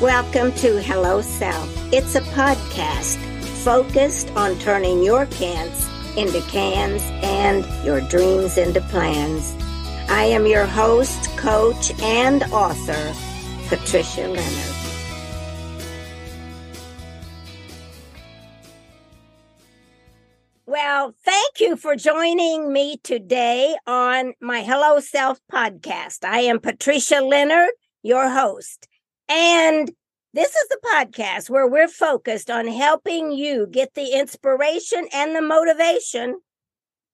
Welcome to Hello Self. It's a podcast focused on turning your cans into cans and your dreams into plans. I am your host, coach, and author, Patricia Leonard. Well, thank you for joining me today on my Hello Self podcast. I am Patricia Leonard, your host. And this is the podcast where we're focused on helping you get the inspiration and the motivation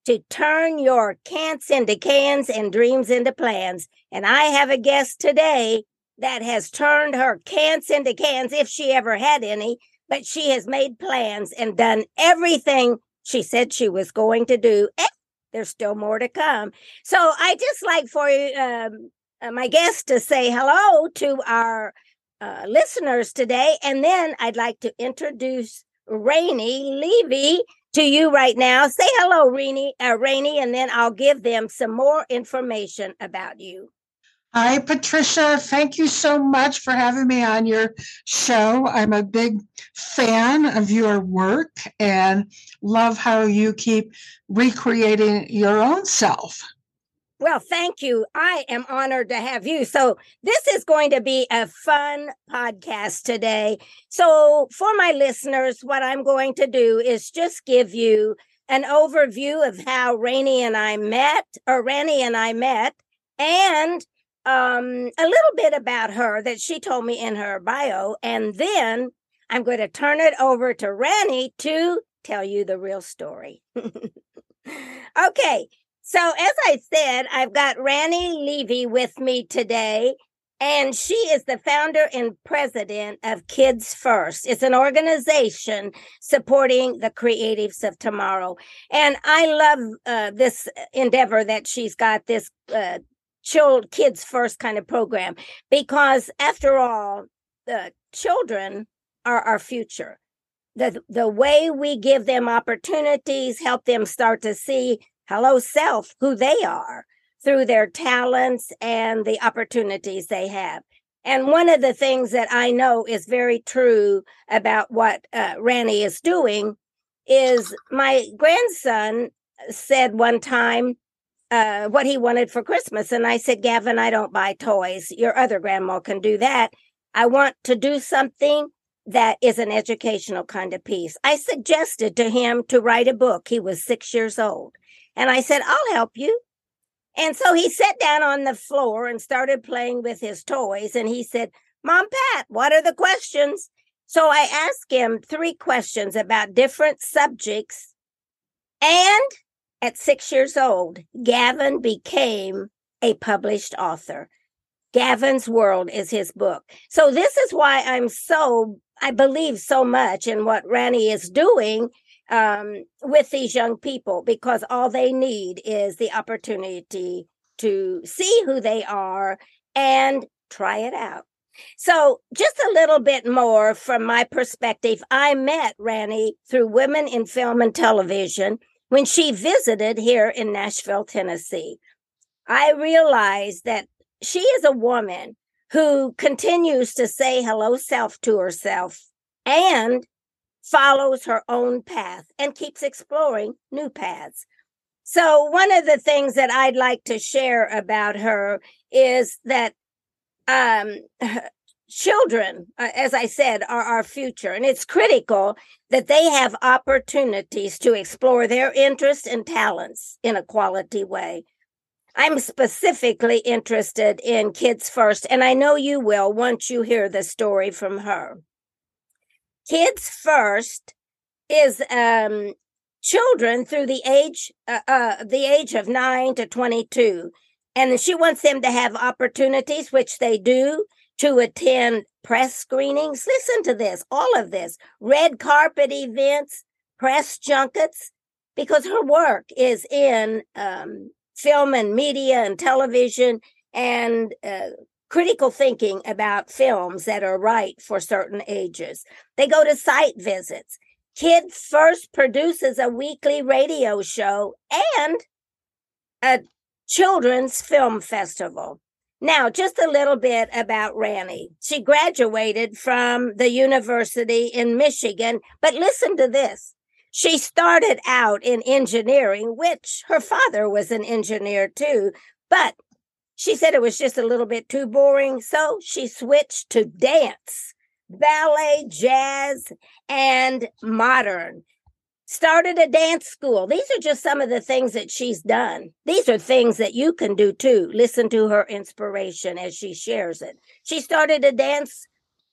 to turn your can'ts into cans and dreams into plans. And I have a guest today that has turned her can'ts into cans, if she ever had any, but she has made plans and done everything she said she was going to do. And there's still more to come. So I just like for um, uh, my guest to say hello to our uh, listeners today. And then I'd like to introduce Rainey Levy to you right now. Say hello, Rainey, uh, Rainey, and then I'll give them some more information about you. Hi, Patricia. Thank you so much for having me on your show. I'm a big fan of your work and love how you keep recreating your own self. Well, thank you. I am honored to have you. So, this is going to be a fun podcast today. So, for my listeners, what I'm going to do is just give you an overview of how Rainey and I met, or Ranny and I met, and um, a little bit about her that she told me in her bio. And then I'm going to turn it over to Ranny to tell you the real story. okay. So, as I said, I've got Ranny Levy with me today, and she is the founder and president of Kids First. It's an organization supporting the creatives of tomorrow. And I love uh, this endeavor that she's got this uh, child, Kids First kind of program, because after all, the children are our future. The, the way we give them opportunities, help them start to see hello self who they are through their talents and the opportunities they have. And one of the things that i know is very true about what uh, Ranny is doing is my grandson said one time uh, what he wanted for christmas and i said gavin i don't buy toys. Your other grandma can do that. I want to do something that is an educational kind of piece. I suggested to him to write a book. He was six years old and I said, I'll help you. And so he sat down on the floor and started playing with his toys. And he said, Mom, Pat, what are the questions? So I asked him three questions about different subjects. And at six years old, Gavin became a published author. Gavin's World is his book. So this is why I'm so, I believe so much in what Ranny is doing um, with these young people because all they need is the opportunity to see who they are and try it out. So, just a little bit more from my perspective. I met Ranny through Women in Film and Television when she visited here in Nashville, Tennessee. I realized that she is a woman who continues to say hello self to herself and follows her own path and keeps exploring new paths. So, one of the things that I'd like to share about her is that um, children, uh, as I said, are our future. And it's critical that they have opportunities to explore their interests and talents in a quality way. I'm specifically interested in Kids First, and I know you will once you hear the story from her. Kids First is um, children through the age uh, uh, the age of nine to twenty two, and she wants them to have opportunities, which they do, to attend press screenings. Listen to this, all of this, red carpet events, press junkets, because her work is in um, film and media and television and uh, critical thinking about films that are right for certain ages. They go to site visits. Kid First produces a weekly radio show and a children's film festival. Now, just a little bit about Ranny. She graduated from the university in Michigan, but listen to this. She started out in engineering, which her father was an engineer too, but she said it was just a little bit too boring. So she switched to dance, ballet, jazz, and modern started a dance school. These are just some of the things that she's done. These are things that you can do too. Listen to her inspiration as she shares it. She started a dance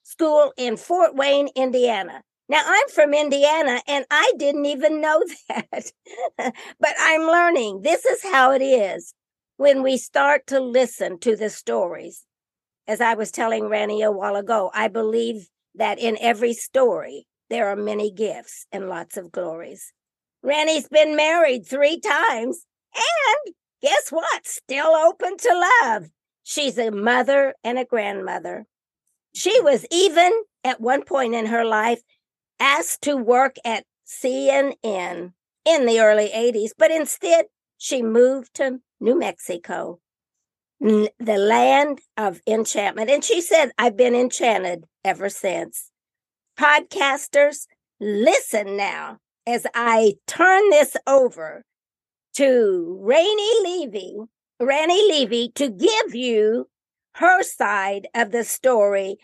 school in Fort Wayne, Indiana. Now, I'm from Indiana and I didn't even know that, but I'm learning. This is how it is when we start to listen to the stories. As I was telling Ranny a while ago, I believe that in every story, there are many gifts and lots of glories. Ranny's been married three times, and guess what? Still open to love. She's a mother and a grandmother. She was even at one point in her life asked to work at CNN in the early 80s, but instead she moved to New Mexico, the land of enchantment. And she said, I've been enchanted ever since podcasters, listen now as I turn this over to Rainey Levy, Ranny Levy, to give you her side of the story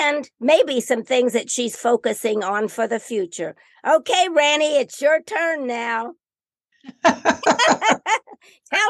and maybe some things that she's focusing on for the future. Okay, Ranny, it's your turn now. Tell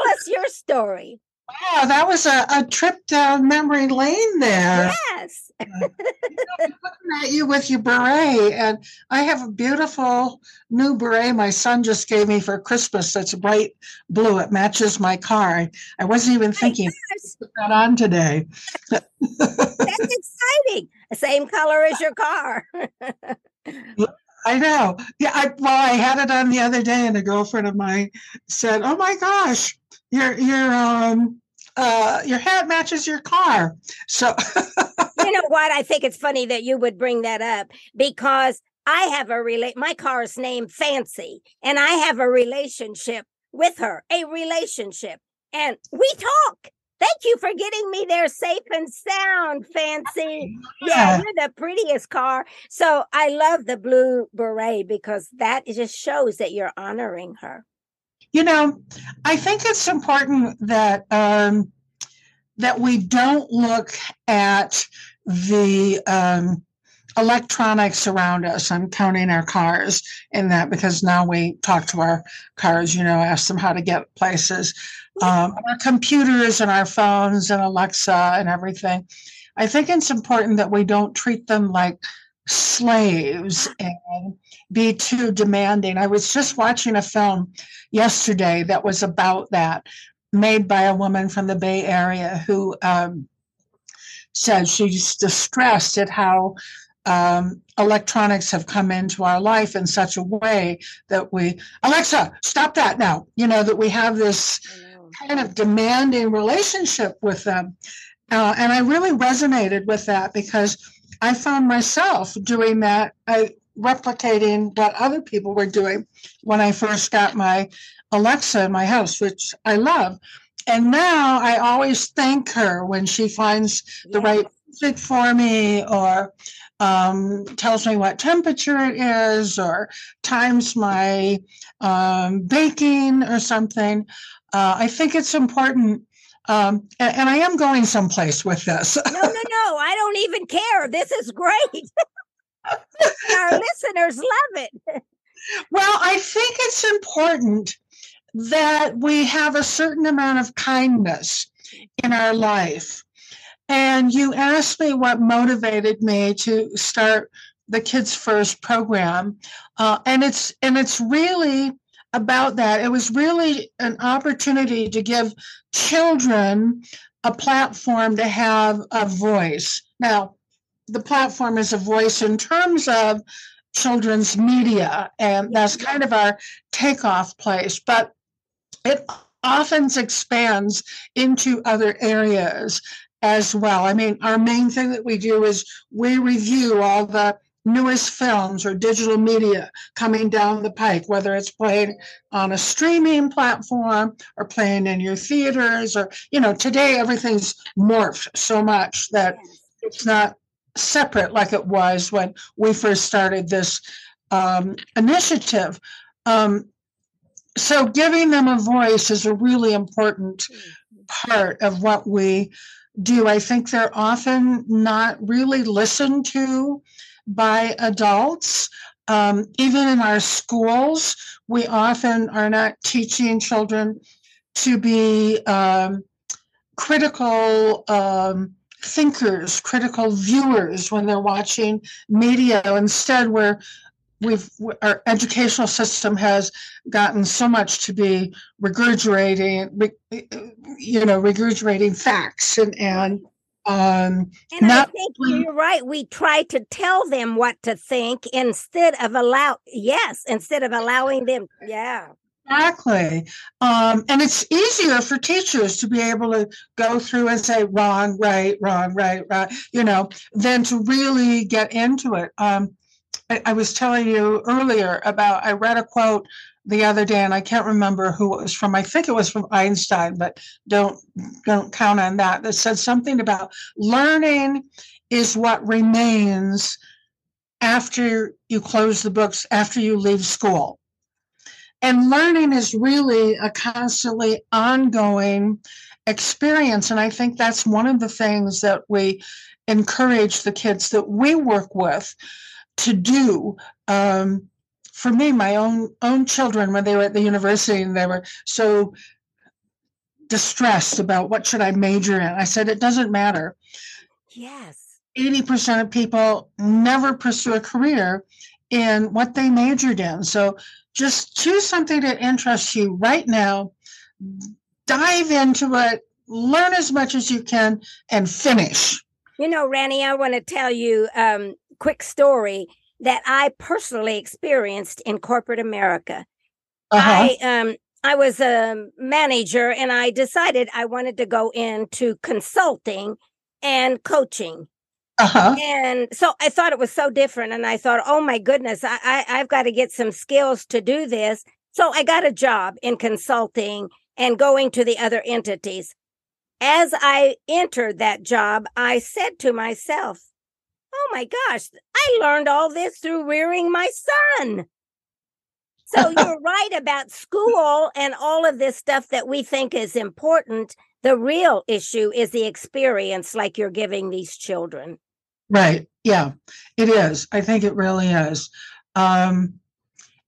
us your story. Wow, that was a, a trip down memory lane there. Yes. looking at you with your beret, and I have a beautiful new beret my son just gave me for Christmas. That's bright blue. It matches my car. I wasn't even thinking put that on today. That's exciting. Same color as your car. I know. Yeah, I, well, I had it on the other day, and a girlfriend of mine said, "Oh my gosh, your your um uh your hat matches your car. So you know what? I think it's funny that you would bring that up because I have a relate my car is named Fancy and I have a relationship with her, a relationship. And we talk. Thank you for getting me there safe and sound, Fancy. Yeah, you're the prettiest car. So I love the blue beret because that just shows that you're honoring her. You know, I think it's important that um, that we don't look at the um, electronics around us. I'm counting our cars in that because now we talk to our cars, you know, ask them how to get places. Um, our computers and our phones and Alexa and everything. I think it's important that we don't treat them like slaves and be too demanding. I was just watching a film yesterday that was about that, made by a woman from the Bay Area who um, said she's distressed at how um, electronics have come into our life in such a way that we, Alexa, stop that now. You know, that we have this kind of demanding relationship with them. Uh, and I really resonated with that because I found myself doing that, I, replicating what other people were doing when I first got my Alexa in my house, which I love. And now I always thank her when she finds the right music for me or um, tells me what temperature it is or times my um, baking or something. Uh, I think it's important um, and, and, I am going someplace with this. no, no, no. I don't even care. This is great. Our listeners love it. Well, I think it's important that we have a certain amount of kindness in our life. And you asked me what motivated me to start the Kids First program, uh, and it's and it's really about that. It was really an opportunity to give children a platform to have a voice. Now, the platform is a voice in terms of children's media, and that's kind of our takeoff place, but it often expands into other areas as well. I mean, our main thing that we do is we review all the newest films or digital media coming down the pike, whether it's playing on a streaming platform or playing in your theaters or, you know, today everything's morphed so much that it's not separate like it was when we first started this um, initiative. Um, so giving them a voice is a really important part of what we do. I think they're often not really listened to by adults. Um, even in our schools, we often are not teaching children to be um, critical um, thinkers, critical viewers when they're watching media. Instead, we're we've our educational system has gotten so much to be regurgitating you know regurgitating facts and and um and not, I think you're right. We try to tell them what to think instead of allow yes, instead of allowing them. Yeah. Exactly. Um, and it's easier for teachers to be able to go through and say wrong, right, wrong, right, right, you know, than to really get into it. Um, I, I was telling you earlier about I read a quote the other day and I can't remember who it was from. I think it was from Einstein, but don't don't count on that. That said something about learning is what remains after you close the books, after you leave school. And learning is really a constantly ongoing experience. And I think that's one of the things that we encourage the kids that we work with to do. Um, for me, my own own children, when they were at the university and they were so distressed about what should I major in, I said it doesn't matter. Yes. 80% of people never pursue a career in what they majored in. So just choose something that interests you right now, dive into it, learn as much as you can, and finish. You know, Ranny, I want to tell you um, quick story that I personally experienced in corporate America. Uh-huh. I um I was a manager and I decided I wanted to go into consulting and coaching. Uh-huh. And so I thought it was so different. And I thought, oh my goodness, I, I, I've got to get some skills to do this. So I got a job in consulting and going to the other entities. As I entered that job, I said to myself, Oh my gosh, I learned all this through rearing my son. So you're right about school and all of this stuff that we think is important. The real issue is the experience like you're giving these children. Right. Yeah, it is. I think it really is. Um,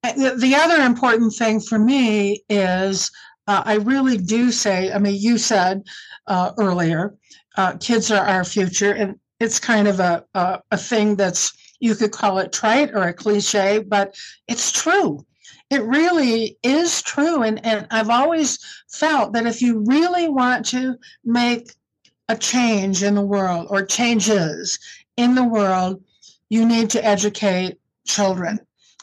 the other important thing for me is uh, I really do say, I mean, you said uh, earlier, uh, kids are our future. And it's kind of a, a, a thing that's you could call it trite or a cliche, but it's true. It really is true. And, and I've always felt that if you really want to make a change in the world or changes in the world, you need to educate children.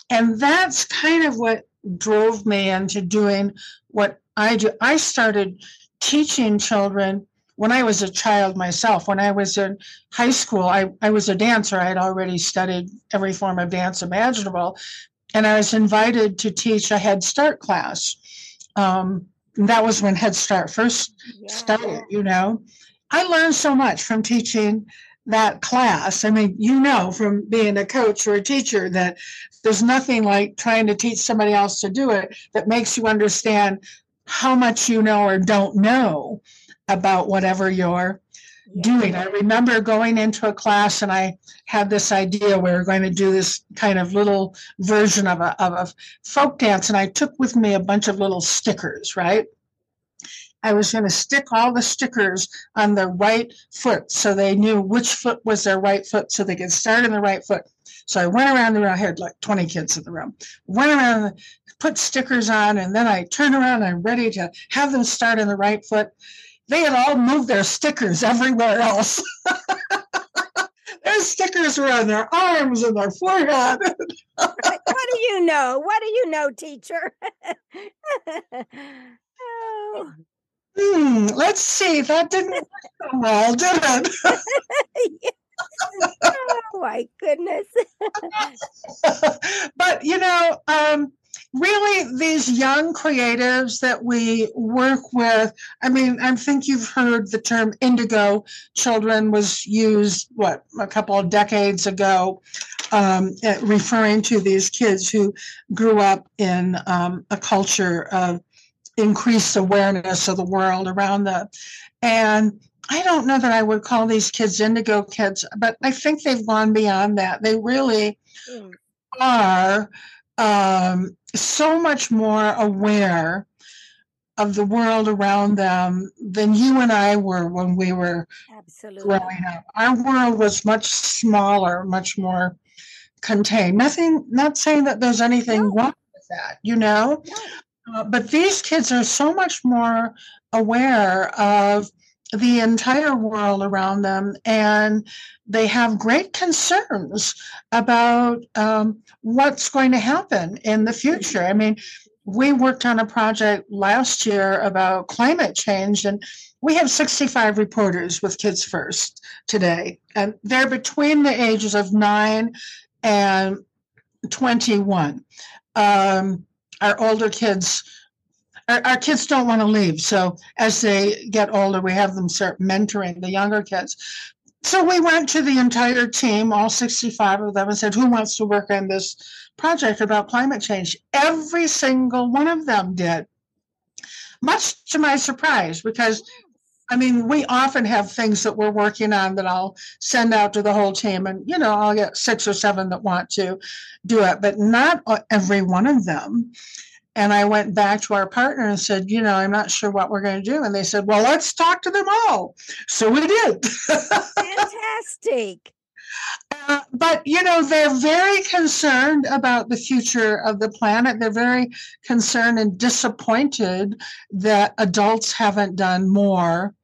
And that's kind of what drove me into doing what I do. I started teaching children when I was a child myself, when I was in high school, I, I was a dancer. I had already studied every form of dance imaginable. And I was invited to teach a Head Start class. Um, that was when Head Start first yeah. started, you know. I learned so much from teaching that class. I mean, you know from being a coach or a teacher that there's nothing like trying to teach somebody else to do it that makes you understand how much you know or don't know about whatever you're yeah. doing. I remember going into a class and I had this idea we were going to do this kind of little version of a, of a folk dance, and I took with me a bunch of little stickers, right? I was going to stick all the stickers on the right foot so they knew which foot was their right foot so they could start in the right foot. So I went around the room. I had like 20 kids in the room. Went around, put stickers on, and then I turned around and I'm ready to have them start in the right foot they had all moved their stickers everywhere else. their stickers were on their arms and their forehead. what do you know? What do you know, teacher? oh. Hmm, let's see. That didn't work so well, did it? oh, my goodness. but you know, um, really these young creatives that we work with i mean i think you've heard the term indigo children was used what a couple of decades ago um, referring to these kids who grew up in um, a culture of increased awareness of the world around them and I don't know that I would call these kids indigo kids, but I think they've gone beyond that. They really mm. are um, so much more aware of the world around them than you and I were when we were Absolutely. growing up. Our world was much smaller, much more contained. Nothing, not saying that there's anything no. wrong with that, you know? No. Uh, but these kids are so much more aware of the entire world around them and they have great concerns about um, what's going to happen in the future. I mean, we worked on a project last year about climate change and we have 65 reporters with Kids First today, and they're between the ages of 9 and 21. Um, our older kids our, our kids don't want to leave. So as they get older, we have them start mentoring the younger kids. So we went to the entire team, all 65 of them, and said, Who wants to work on this project about climate change? Every single one of them did. Much to my surprise, because I mean, we often have things that we're working on that I'll send out to the whole team, and you know, I'll get six or seven that want to do it, but not every one of them. And I went back to our partner and said, you know, I'm not sure what we're going to do. And they said, well, let's talk to them all. So we did. Fantastic. Uh, but you know they're very concerned about the future of the planet they're very concerned and disappointed that adults haven't done more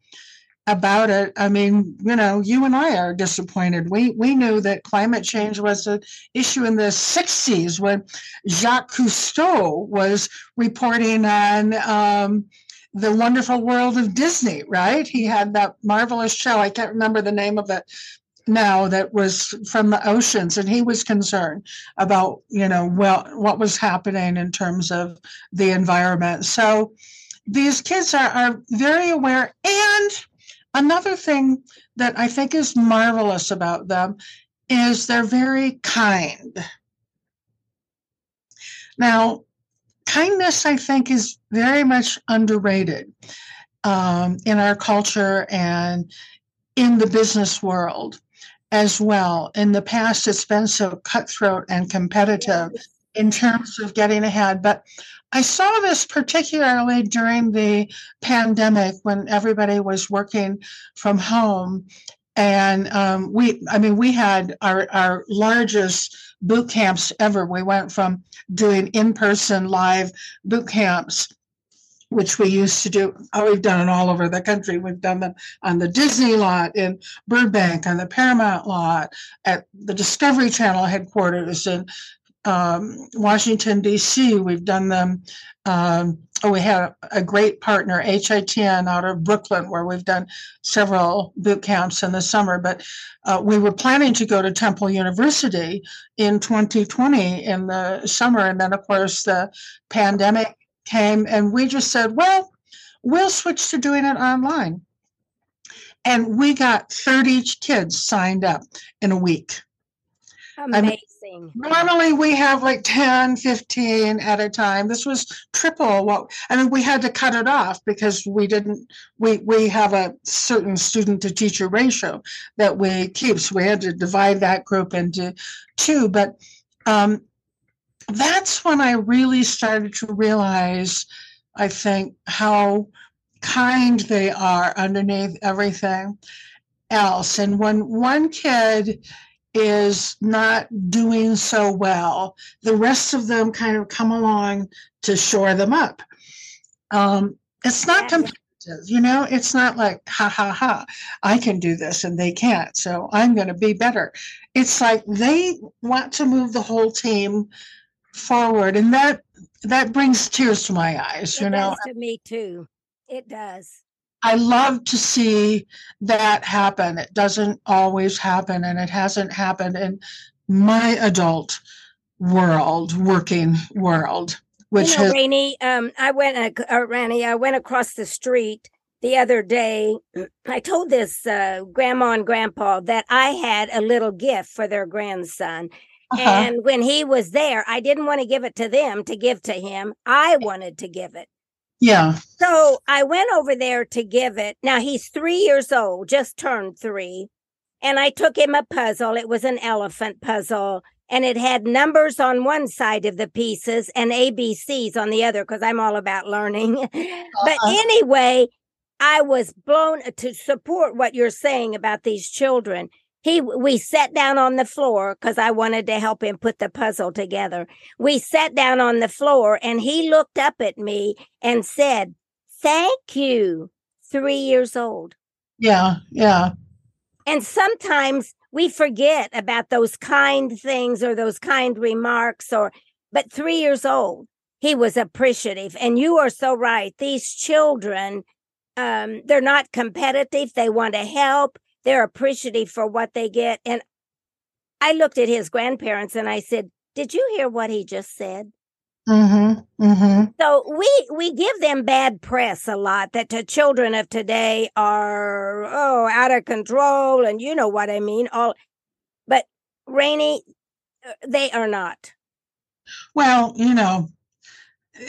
about it. I mean, you know, you and I are disappointed. We we knew that climate change was an issue in the 60s when Jacques Cousteau was reporting on um, the wonderful world of Disney, right? He had that marvelous show. I can't remember the name of it now that was from the oceans and he was concerned about you know well what was happening in terms of the environment so these kids are, are very aware and Another thing that I think is marvelous about them is they're very kind. Now, kindness, I think, is very much underrated um, in our culture and in the business world as well. In the past, it's been so cutthroat and competitive in terms of getting ahead. But I saw this particularly during the pandemic when everybody was working from home. And um, we, I mean, we had our, our largest boot camps ever. We went from doing in person live boot camps which we used to do. Oh, we've done it all over the country. We've done them on the Disney lot in Burbank, on the Paramount lot, at the Discovery Channel headquarters in um, Washington, D.C. We've done them. Um, oh, we had a great partner, HITN, out of Brooklyn, where we've done several boot camps in the summer. But uh, we were planning to go to Temple University in 2020 in the summer. And then, of course, the pandemic came, and we just said, well, we'll switch to doing it online. And we got 30 kids signed up in a week. Amazing. I mean, Normally we have like 10, 15 at a time. This was triple what I mean we had to cut it off because we didn't we we have a certain student to teacher ratio that we keep. So we had to divide that group into two. But um, that's when I really started to realize, I think, how kind they are underneath everything else. And when one kid is not doing so well, the rest of them kind of come along to shore them up. Um, it's not competitive, you know, it's not like, ha ha ha, I can do this and they can't, so I'm going to be better. It's like they want to move the whole team forward, and that that brings tears to my eyes, it you know. to me too. It does. I love to see that happen. It doesn't always happen, and it hasn't happened in my adult world, working world. Which you know, has, Rainey, um, I went, uh, Ranny, I went across the street the other day. I told this uh, grandma and grandpa that I had a little gift for their grandson. Uh-huh. And when he was there, I didn't want to give it to them to give to him. I wanted to give it. Yeah. So I went over there to give it. Now he's three years old, just turned three. And I took him a puzzle. It was an elephant puzzle and it had numbers on one side of the pieces and ABCs on the other because I'm all about learning. Uh-huh. but anyway, I was blown to support what you're saying about these children. He we sat down on the floor because I wanted to help him put the puzzle together. We sat down on the floor and he looked up at me and said, "Thank you." 3 years old. Yeah, yeah. And sometimes we forget about those kind things or those kind remarks or but 3 years old he was appreciative and you are so right these children um they're not competitive they want to help they're appreciative for what they get and i looked at his grandparents and i said did you hear what he just said Mm-hmm, mm-hmm. So we we give them bad press a lot that the children of today are oh out of control and you know what I mean all, but Rainey, uh, they are not. Well, you know,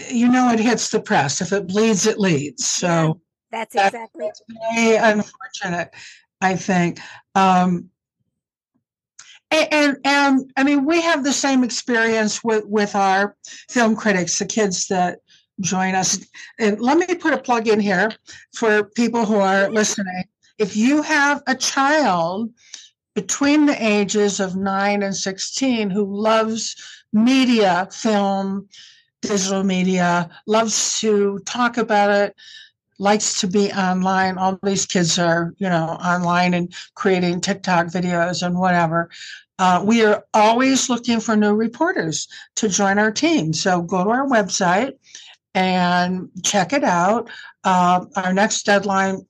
you know it hits the press. If it bleeds, it leads. So that's exactly that's very unfortunate. I think. Um, and, and, and I mean, we have the same experience with with our film critics, the kids that join us. And let me put a plug in here for people who are listening. If you have a child between the ages of nine and 16 who loves media, film, digital media, loves to talk about it, likes to be online. All these kids are, you know, online and creating TikTok videos and whatever. Uh, we are always looking for new reporters to join our team. So go to our website and check it out. Uh, our next deadline,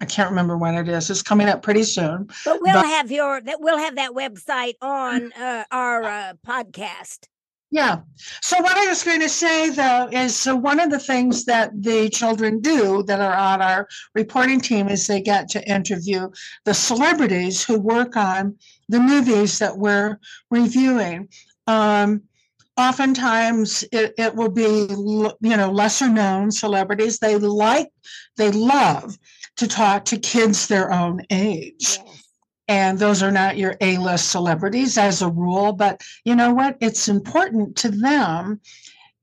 I can't remember when it is. It's coming up pretty soon. But we'll but, have your that we'll have that website on uh, our uh, podcast. Yeah. So what I was going to say though is so one of the things that the children do that are on our reporting team is they get to interview the celebrities who work on the movies that we're reviewing. Um, oftentimes it, it will be you know lesser known celebrities they like they love to talk to kids their own age and those are not your A-list celebrities as a rule, but you know what? It's important to them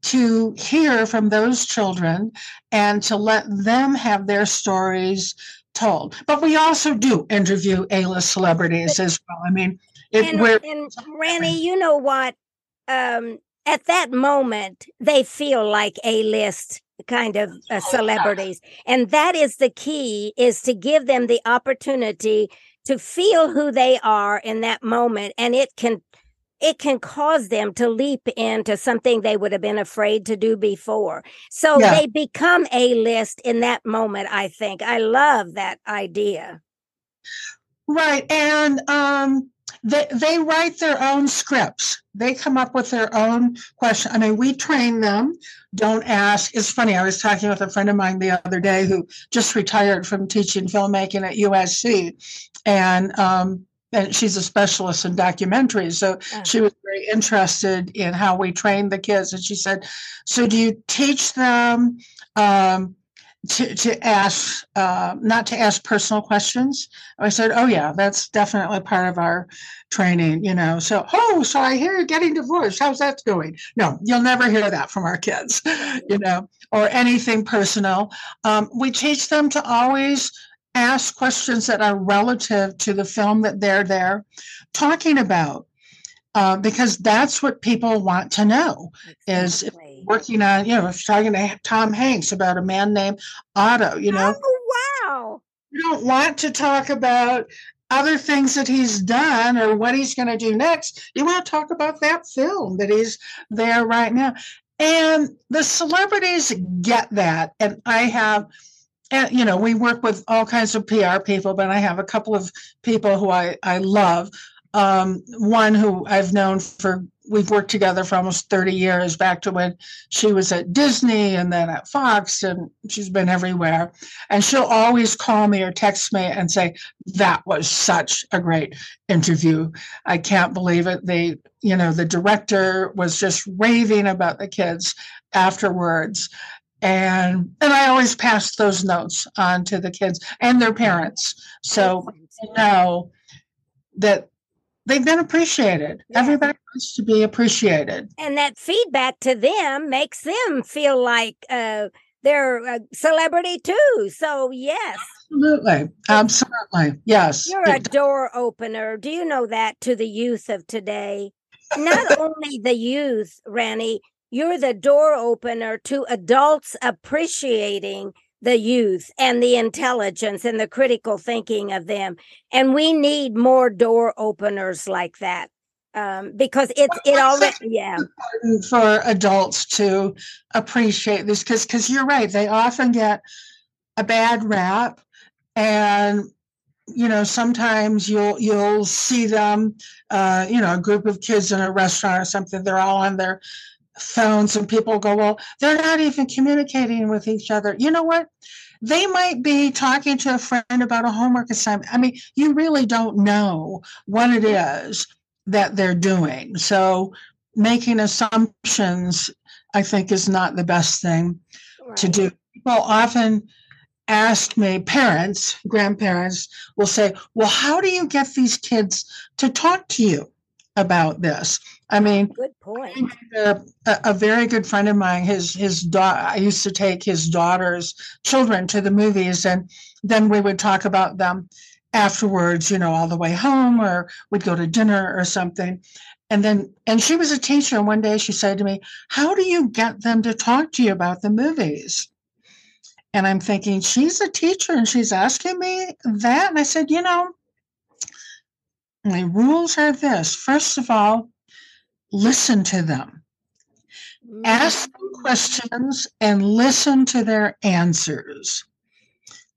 to hear from those children and to let them have their stories told. But we also do interview A-list celebrities as well. I mean, it, and, we're, and you know what? Um, at that moment, they feel like A-list kind of uh, celebrities, and that is the key: is to give them the opportunity to feel who they are in that moment and it can it can cause them to leap into something they would have been afraid to do before. So yeah. they become a list in that moment, I think. I love that idea. Right. And um they, they write their own scripts. They come up with their own question. I mean, we train them. Don't ask. It's funny. I was talking with a friend of mine the other day who just retired from teaching filmmaking at USC, and um, and she's a specialist in documentaries. So yeah. she was very interested in how we train the kids. And she said, "So do you teach them?" Um, to, to ask uh, not to ask personal questions i said oh yeah that's definitely part of our training you know so oh so i hear you're getting divorced how's that going no you'll never hear that from our kids you know or anything personal um, we teach them to always ask questions that are relative to the film that they're there talking about uh, because that's what people want to know exactly. is working on, you know, talking to Tom Hanks about a man named Otto, you know. Oh, wow. You don't want to talk about other things that he's done or what he's going to do next. You want to talk about that film that he's there right now. And the celebrities get that. And I have and you know we work with all kinds of pr people but i have a couple of people who i i love. Um, one who i've known for we've worked together for almost 30 years back to when she was at disney and then at fox and she's been everywhere. And she'll always call me or text me and say that was such a great interview. I can't believe it. They you know the director was just raving about the kids afterwards and and I always pass those notes on to the kids and their parents, so you know that they've been appreciated. Yeah. Everybody wants to be appreciated, and that feedback to them makes them feel like uh, they're a celebrity too. So yes. Absolutely. Absolutely. Yes. You're a door opener. Do you know that to the youth of today? Not only the youth, Ranny, you're the door opener to adults appreciating the youth and the intelligence and the critical thinking of them. And we need more door openers like that. Um, because it's it already yeah for adults to appreciate this because because you're right they often get a bad rap and you know sometimes you'll you'll see them uh, you know a group of kids in a restaurant or something they're all on their phones and people go, well, they're not even communicating with each other. You know what? They might be talking to a friend about a homework assignment. I mean, you really don't know what it is that they're doing. So making assumptions, I think, is not the best thing right. to do. People often ask me, parents, grandparents will say, well, how do you get these kids to talk to you about this? I mean, good point. A, a, very good friend of mine, his his daughter. I used to take his daughter's children to the movies, and then we would talk about them afterwards. You know, all the way home, or we'd go to dinner or something. And then, and she was a teacher. And one day she said to me, "How do you get them to talk to you about the movies?" And I'm thinking, she's a teacher, and she's asking me that. And I said, you know, rules are this: first of all listen to them. Ask them mm. questions and listen to their answers.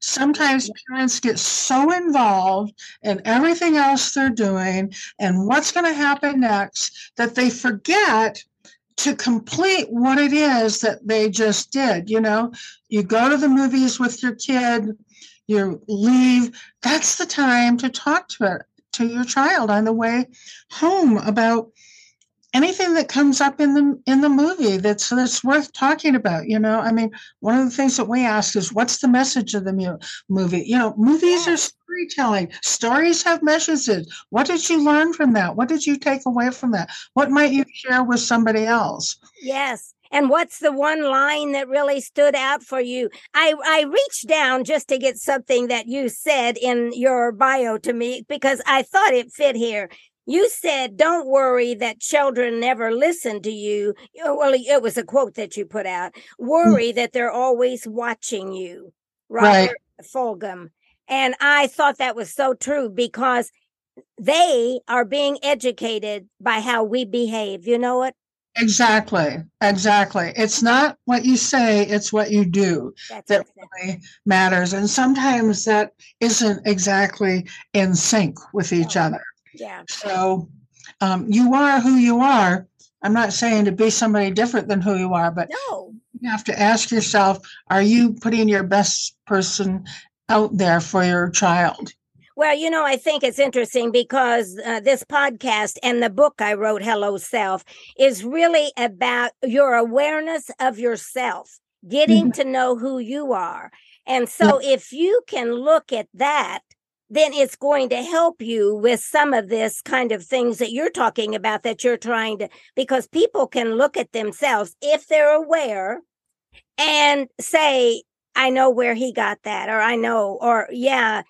Sometimes parents get so involved in everything else they're doing and what's going to happen next that they forget to complete what it is that they just did. You know, you go to the movies with your kid, you leave. That's the time to talk to it to your child on the way home about anything that comes up in the in the movie that's that's worth talking about you know? I mean one of the things that we ask is what's the message of the mu- movie? You know movies are storytelling. Stories have messages. What did you learn from that? What did you take away from that? What might you share with somebody else? Yes and what's the one line that really stood out for you? I, I reached down just to get something that you said in your bio to me because I thought it fit here. You said, don't worry that children never listen to you. Well, it was a quote that you put out. Hmm. Worry that they're always watching you. Robert right. Fulghum. And I thought that was so true because they are being educated by how we behave. You know what? Exactly. Exactly. It's not what you say, it's what you do That's that really matters. And sometimes that isn't exactly in sync with each other. Yeah. So um, you are who you are. I'm not saying to be somebody different than who you are, but no. you have to ask yourself are you putting your best person out there for your child? Well, you know, I think it's interesting because uh, this podcast and the book I wrote, Hello Self, is really about your awareness of yourself, getting mm-hmm. to know who you are. And so, if you can look at that then it's going to help you with some of this kind of things that you're talking about that you're trying to because people can look at themselves if they're aware and say i know where he got that or i know or yeah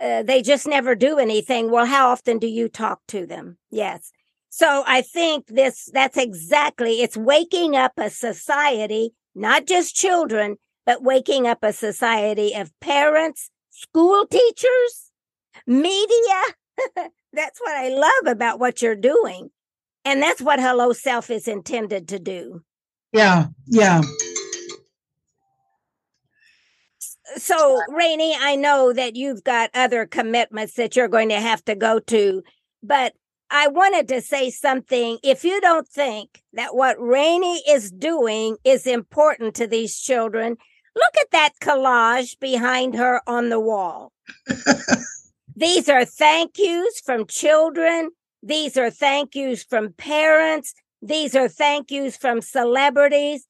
uh, they just never do anything well how often do you talk to them yes so i think this that's exactly it's waking up a society not just children but waking up a society of parents school teachers media. that's what I love about what you're doing. And that's what Hello Self is intended to do. Yeah, yeah. So Rainey, I know that you've got other commitments that you're going to have to go to, but I wanted to say something. If you don't think that what Rainey is doing is important to these children, look at that collage behind her on the wall. These are thank yous from children. These are thank yous from parents. These are thank yous from celebrities.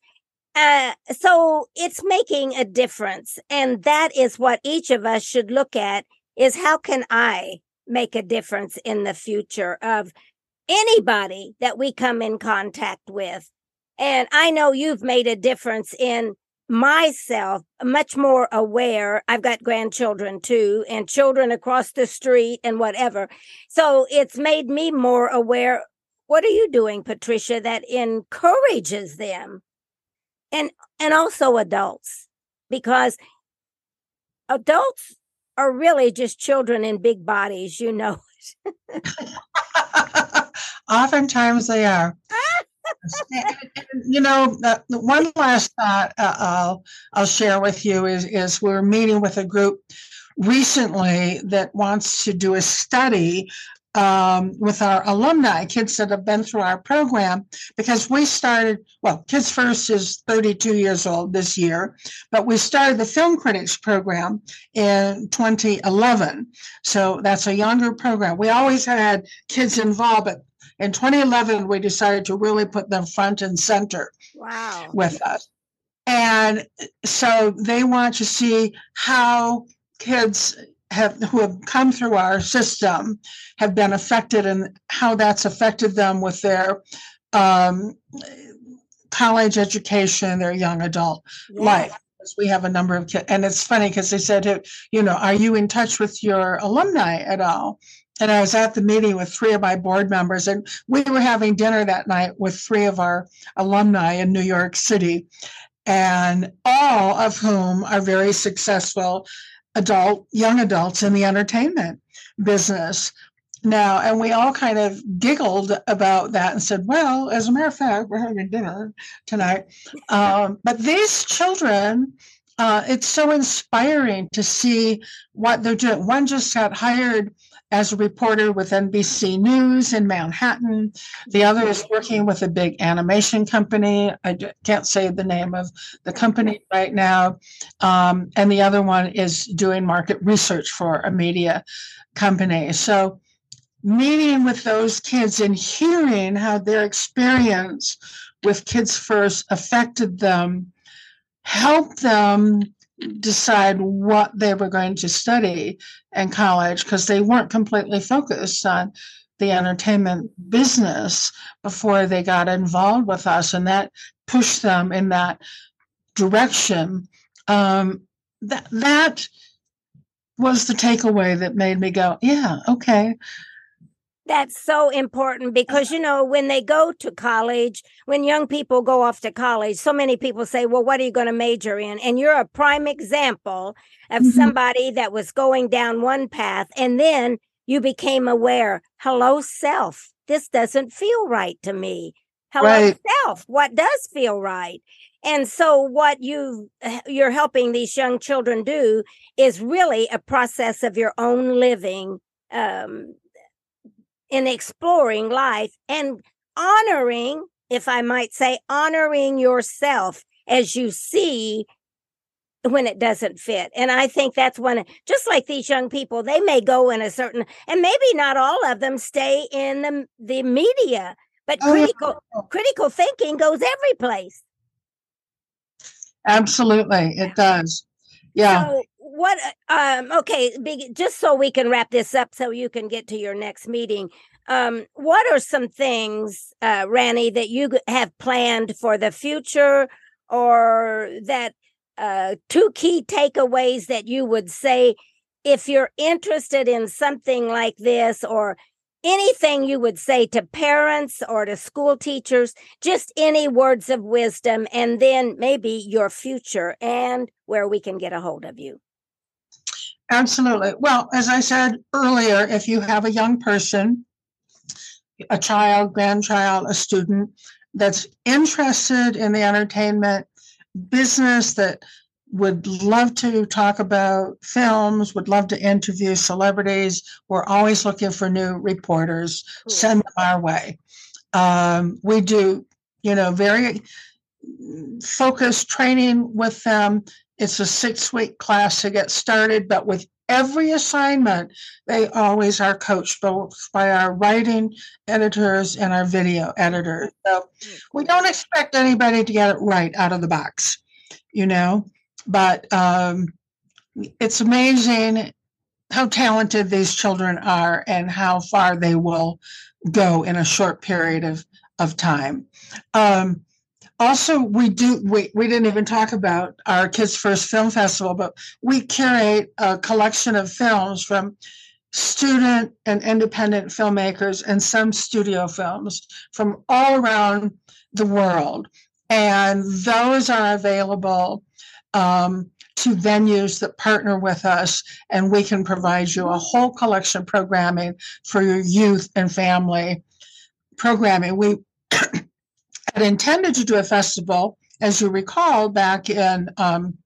Uh, so it's making a difference. And that is what each of us should look at is how can I make a difference in the future of anybody that we come in contact with? And I know you've made a difference in myself much more aware. I've got grandchildren too, and children across the street and whatever. So it's made me more aware. What are you doing, Patricia, that encourages them and and also adults because adults are really just children in big bodies you know oftentimes they are. You know uh, one last thought uh, I'll, I'll share with you is, is we're meeting with a group recently that wants to do a study um, with our alumni, kids that have been through our program, because we started, well, Kids First is 32 years old this year, but we started the Film Critics program in 2011. So that's a younger program. We always had kids involved, but in 2011, we decided to really put them front and center wow. with us. And so they want to see how kids have who have come through our system have been affected and how that's affected them with their um, college education, their young adult yeah. life. We have a number of kids, and it's funny because they said, you know, are you in touch with your alumni at all? And I was at the meeting with three of my board members, and we were having dinner that night with three of our alumni in New York City, and all of whom are very successful adult, young adults in the entertainment business now. And we all kind of giggled about that and said, well, as a matter of fact, we're having dinner tonight. Um, but these children, uh, it's so inspiring to see what they're doing. One just got hired as a reporter with NBC News in Manhattan. The other is working with a big animation company. I can't say the name of the company right now. Um, and the other one is doing market research for a media company. So, meeting with those kids and hearing how their experience with Kids First affected them helped them decide what they were going to study in college because they weren't completely focused on the entertainment business before they got involved with us and that pushed them in that direction. Um, that that was the takeaway that made me go yeah okay that's so important because, you know, when they go to college, when young people go off to college, so many people say, well, what are you going to major in? And you're a prime example of mm-hmm. somebody that was going down one path and then you became aware, hello, self, this doesn't feel right to me. Hello, right. self, what does feel right? And so what you you're helping these young children do is really a process of your own living um, in exploring life and honoring, if I might say, honoring yourself as you see when it doesn't fit. And I think that's one, just like these young people, they may go in a certain, and maybe not all of them stay in the, the media, but oh, critical, critical thinking goes every place. Absolutely, it does. Yeah. So what um okay big, just so we can wrap this up so you can get to your next meeting um what are some things uh Ranny that you have planned for the future or that uh two key takeaways that you would say if you're interested in something like this or anything you would say to parents or to school teachers, just any words of wisdom, and then maybe your future and where we can get a hold of you. Absolutely. Well, as I said earlier, if you have a young person, a child, grandchild, a student that's interested in the entertainment business, that would love to talk about films, would love to interview celebrities. We're always looking for new reporters. Cool. Send them our way. Um, we do, you know, very focused training with them. It's a six week class to get started, but with every assignment, they always are coached both by our writing editors and our video editors. So we don't expect anybody to get it right out of the box, you know, but um, it's amazing how talented these children are and how far they will go in a short period of, of time. Um, also we do we, we didn't even talk about our kids first film festival but we curate a collection of films from student and independent filmmakers and some studio films from all around the world. And those are available um, to venues that partner with us and we can provide you a whole collection of programming for your youth and family programming. We had intended to do a festival, as you recall, back in, um,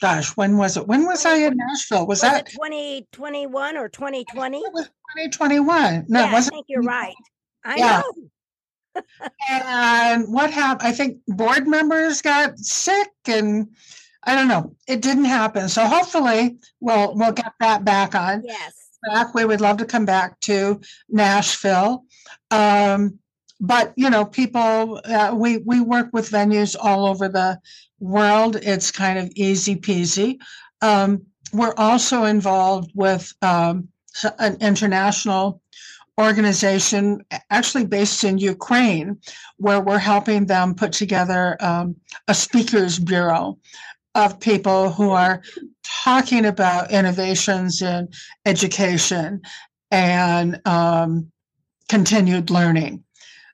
gosh, when was it? When was I in Nashville? Was, Was that 2021 or 2020? it was 2021? No, yeah, I think you're right. I Yeah. know. And what happened? I think board members got sick, and I don't know. It didn't happen. So hopefully, we'll we'll get that back on. Yes. back. We would love to come back to Nashville. Um, but you know, people, uh, we we work with venues all over the world. It's kind of easy peasy. Um, we're also involved with um, an international organization, actually based in Ukraine, where we're helping them put together um, a speakers bureau of people who are talking about innovations in education and um, continued learning.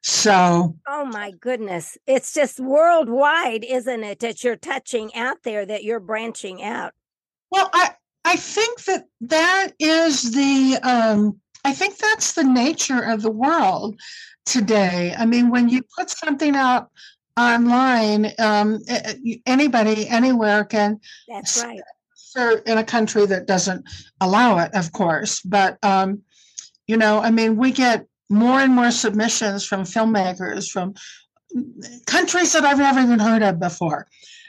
So, Oh my goodness. It's just worldwide, isn't it? That you're touching out there, that you're branching out. well, I I think that that is the um, I think that's the nature of the world today. I mean, when you put something out online, um, anybody anywhere can That's right. Sure, in a country that doesn't allow it, of course. But um, you know, I mean, we get more and more submissions from filmmakers from countries that I've never even heard of before.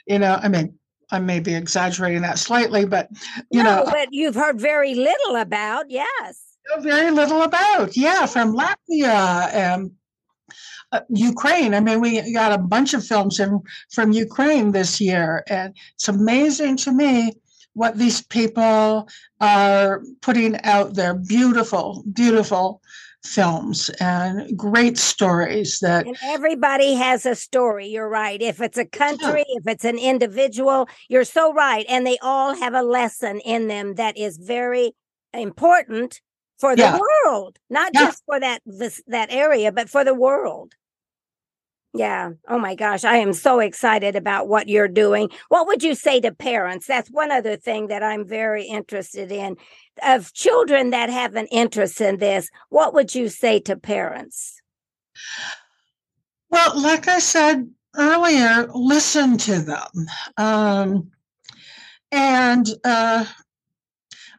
You know, I mean, I may be exaggerating that slightly, but you no, know, but you've heard very little about. Yes. very little about. Yeah, from Latvia and uh, Ukraine. I mean, we got a bunch of films in from Ukraine this year, and it's amazing to me what these people are putting out there. Beautiful, beautiful films and great stories that And everybody has a story. You're right. If it's a country, if it's an individual, you're so right. And they all have a lesson in them that is very important for the Yeah. world, not Yeah. just for that this that area, but for the world. Yeah. Oh my gosh, I am so excited about what you're doing. What would you say to parents? That's one other thing that I'm very interested in. Of children that have an interest in this, what would you say to parents? Well, like I said earlier, listen to them um, and uh,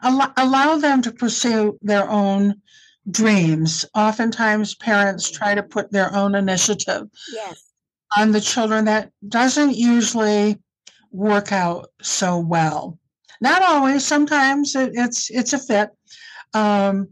allow, allow them to pursue their own dreams. Oftentimes, parents try to put their own initiative Yes. on the children that doesn't usually work out so well. Not always. Sometimes it, it's it's a fit. Um,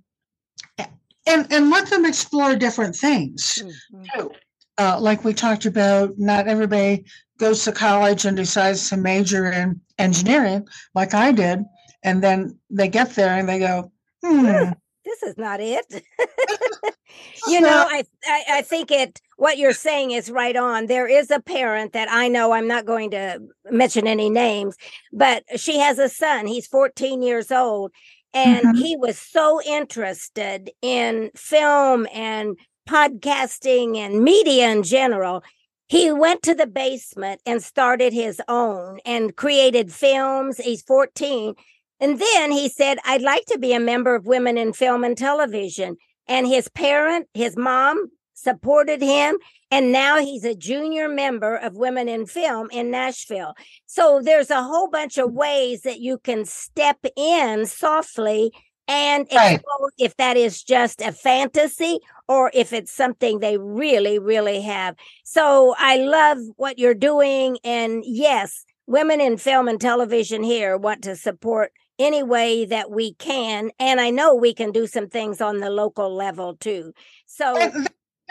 and and let them explore different things Mhm. too. Uh, like we talked about, not everybody goes to college and decides to major in engineering, like I did, and then they get there and they go, hmm, this is not it. you know, I, I I think it. What you're saying is right on. There is a parent that I know. I'm not going to mention any names, but she has a son. He's 14 years old, and Mhm. he was so interested in film and podcasting and media in general. He went to the basement and started his own and created films. He's 14 and then he said, I'd like to be a member of Women in Film and Television. And his parent, his mom supported him, and now he's a junior member of Women in Film in Nashville. So there's a whole bunch of ways that you can step in softly and right. if that is just a fantasy or if it's something they really, really have. So I love what you're doing. And yes, women in film and television here want to support any way that we can. And I know we can do some things on the local level too. So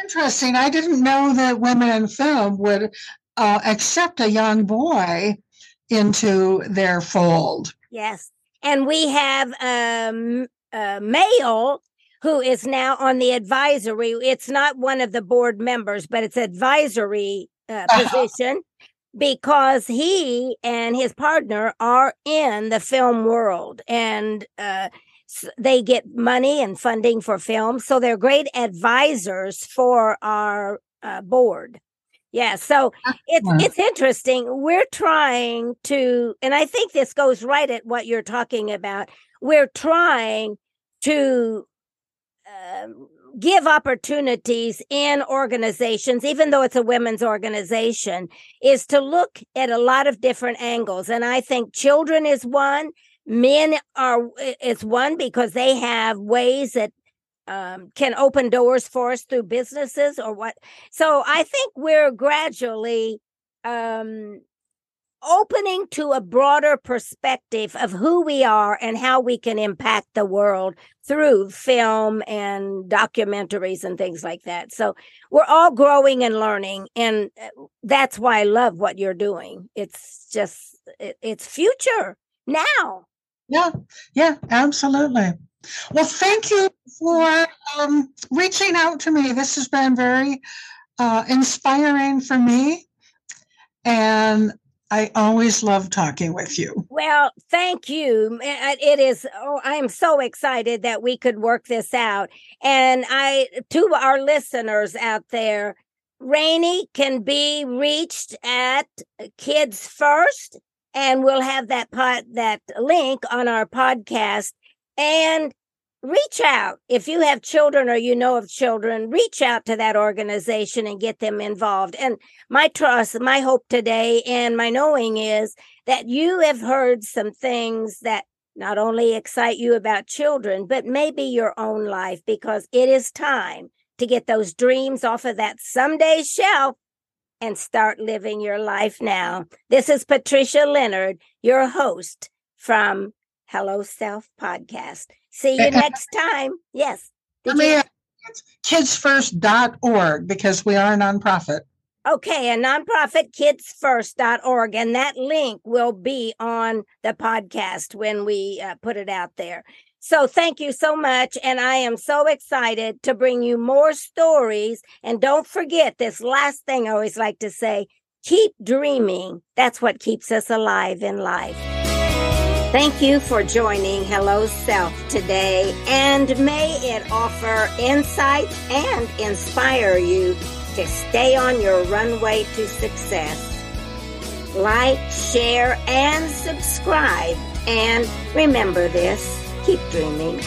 interesting. I didn't know that women in film would uh, accept a young boy into their fold. Yes. And we have um, a male who is now on the advisory. It's not one of the board members, but it's advisory uh, uh-huh. Because he and his partner are in the film world and uh, they get money and funding for film. So they're great advisors for our uh, board. Yeah, so it's it's interesting. We're trying to, and I think this goes right at what you're talking about. We're trying to uh, give opportunities in organizations, even though it's a women's organization, is to look at a lot of different angles. And I think children is one, men are is one because they have ways that um, can open doors for us through businesses or what. So I think we're gradually um, opening to a broader perspective of who we are and how we can impact the world through film and documentaries and things like that. So we're all growing and learning and uh, that's why I love what you're doing. It's just it, it's future now. Yeah. Yeah, absolutely. Well, thank you for um, reaching out to me. This has been very uh, inspiring for me. And I always love talking with you. Well, thank you. It is, oh, I'm so excited that we could work this out. And I, to our listeners out there, Ranny can be reached at Kids First, and we'll have that pot, that link on our podcast. And reach out. If you have children or you know of children reach out to that organization and get them involved. And my trust my hope today and my knowing is that you have heard some things that not only excite you about children but maybe your own life because it is time to get those dreams off of that someday shelf and start living your life now. This is patricia leonard your host from hello self podcast See you next time. Yes. Did you? kidsfirst.org because we are a nonprofit. Okay, a nonprofit kidsfirst.org. And that link will be on the podcast when we uh, put it out there. So thank you so much. And I am so excited to bring you more stories. And don't forget this last thing I always like to say keep dreaming. That's what keeps us alive in life. Thank you for joining Hello Self today, and may it offer insight and inspire you to stay on your runway to success. Like, share, and subscribe. And remember this keep dreaming.